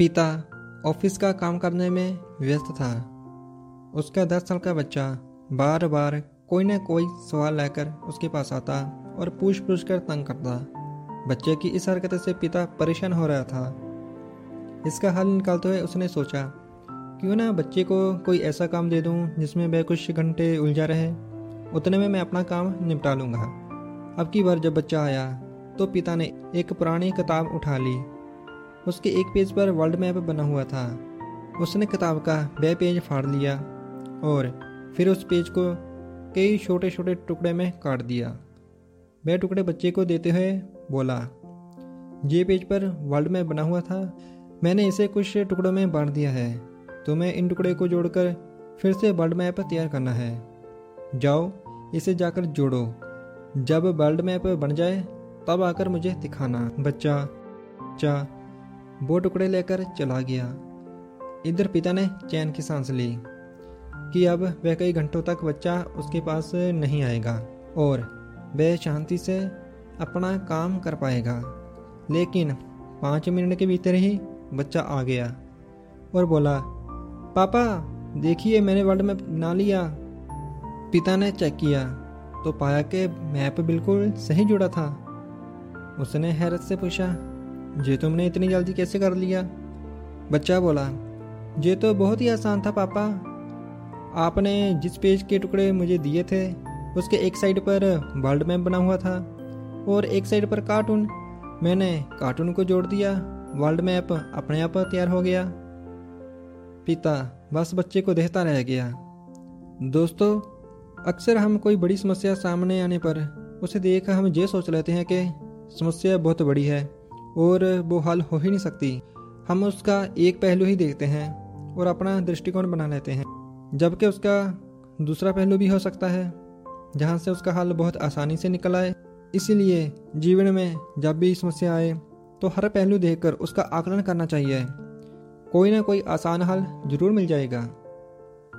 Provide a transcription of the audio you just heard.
पिता ऑफ़िस का काम करने में व्यस्त था। उसका दस साल का बच्चा बार बार कोई ना कोई सवाल लेकर उसके पास आता और पूछ पूछ कर तंग करता। बच्चे की इस हरकत से पिता परेशान हो रहा था। इसका हल निकालते हुए उसने सोचा, क्यों ना बच्चे को कोई ऐसा काम दे दूँ जिसमें वह कुछ घंटे उलझा रहे? उतने में मैं अपना काम निपटा लूँगा। अब की बार जब बच्चा आया तो पिता ने एक पुरानी किताब उठा ली। उसके एक पेज पर वर्ल्ड मैप बना हुआ था। उसने किताब का वह पेज फाड़ लिया और फिर उस पेज को कई छोटे छोटे टुकड़े में काट दिया। वह टुकड़े बच्चे को देते हुए बोला, ये पेज पर वर्ल्ड मैप बना हुआ था। मैंने इसे कुछ टुकड़ों में बांट दिया है। तुम्हें इन टुकड़े को जोड़कर फिर से वर्ल्ड मैप तैयार करना है। जाओ, इसे जाकर जोड़ो। जब वर्ल्ड मैप बन जाए, तब आकर मुझे दिखाना। बच्चा चा वो टुकड़े लेकर चला गया। इधर पिता ने चैन की सांस ली कि अब वह कई घंटों तक बच्चा उसके पास नहीं आएगा और वह शांति से अपना काम कर पाएगा। लेकिन पाँच मिनट के भीतर ही बच्चा आ गया और बोला, पापा, देखिए मैंने वर्ल्ड मैप बना लिया। पिता ने चेक किया तो पाया कि मैप बिल्कुल सही जुड़ा था। उसने हैरत से पूछा ये तुमने इतनी जल्दी कैसे कर लिया? बच्चा बोला ये तो बहुत ही आसान था, पापा। आपने जिस पेज के टुकड़े मुझे दिए थे, उसके एक साइड पर वर्ल्ड मैप बना हुआ था और एक साइड पर कार्टून। मैंने कार्टून को जोड़ दिया, वर्ल्ड मैप अपने आप तैयार हो गया। पिता, बस बच्चे को देखता रह गया। दोस्तों, अक्सर हम कोई बड़ी समस्या सामने आने पर उसे देख हम ये सोच लेते हैं कि समस्या बहुत बड़ी है। और वो हल हो ही नहीं सकती। हम उसका एक पहलू ही देखते हैं और अपना दृष्टिकोण बना लेते हैं। जबकि उसका दूसरा पहलू भी हो सकता है, जहाँ से उसका हल बहुत आसानी से निकल आए। इसीलिए जीवन में जब भी समस्या आए तो हर पहलू देखकर उसका आकलन करना चाहिए। कोई ना कोई आसान हल ज़रूर मिल जाएगा।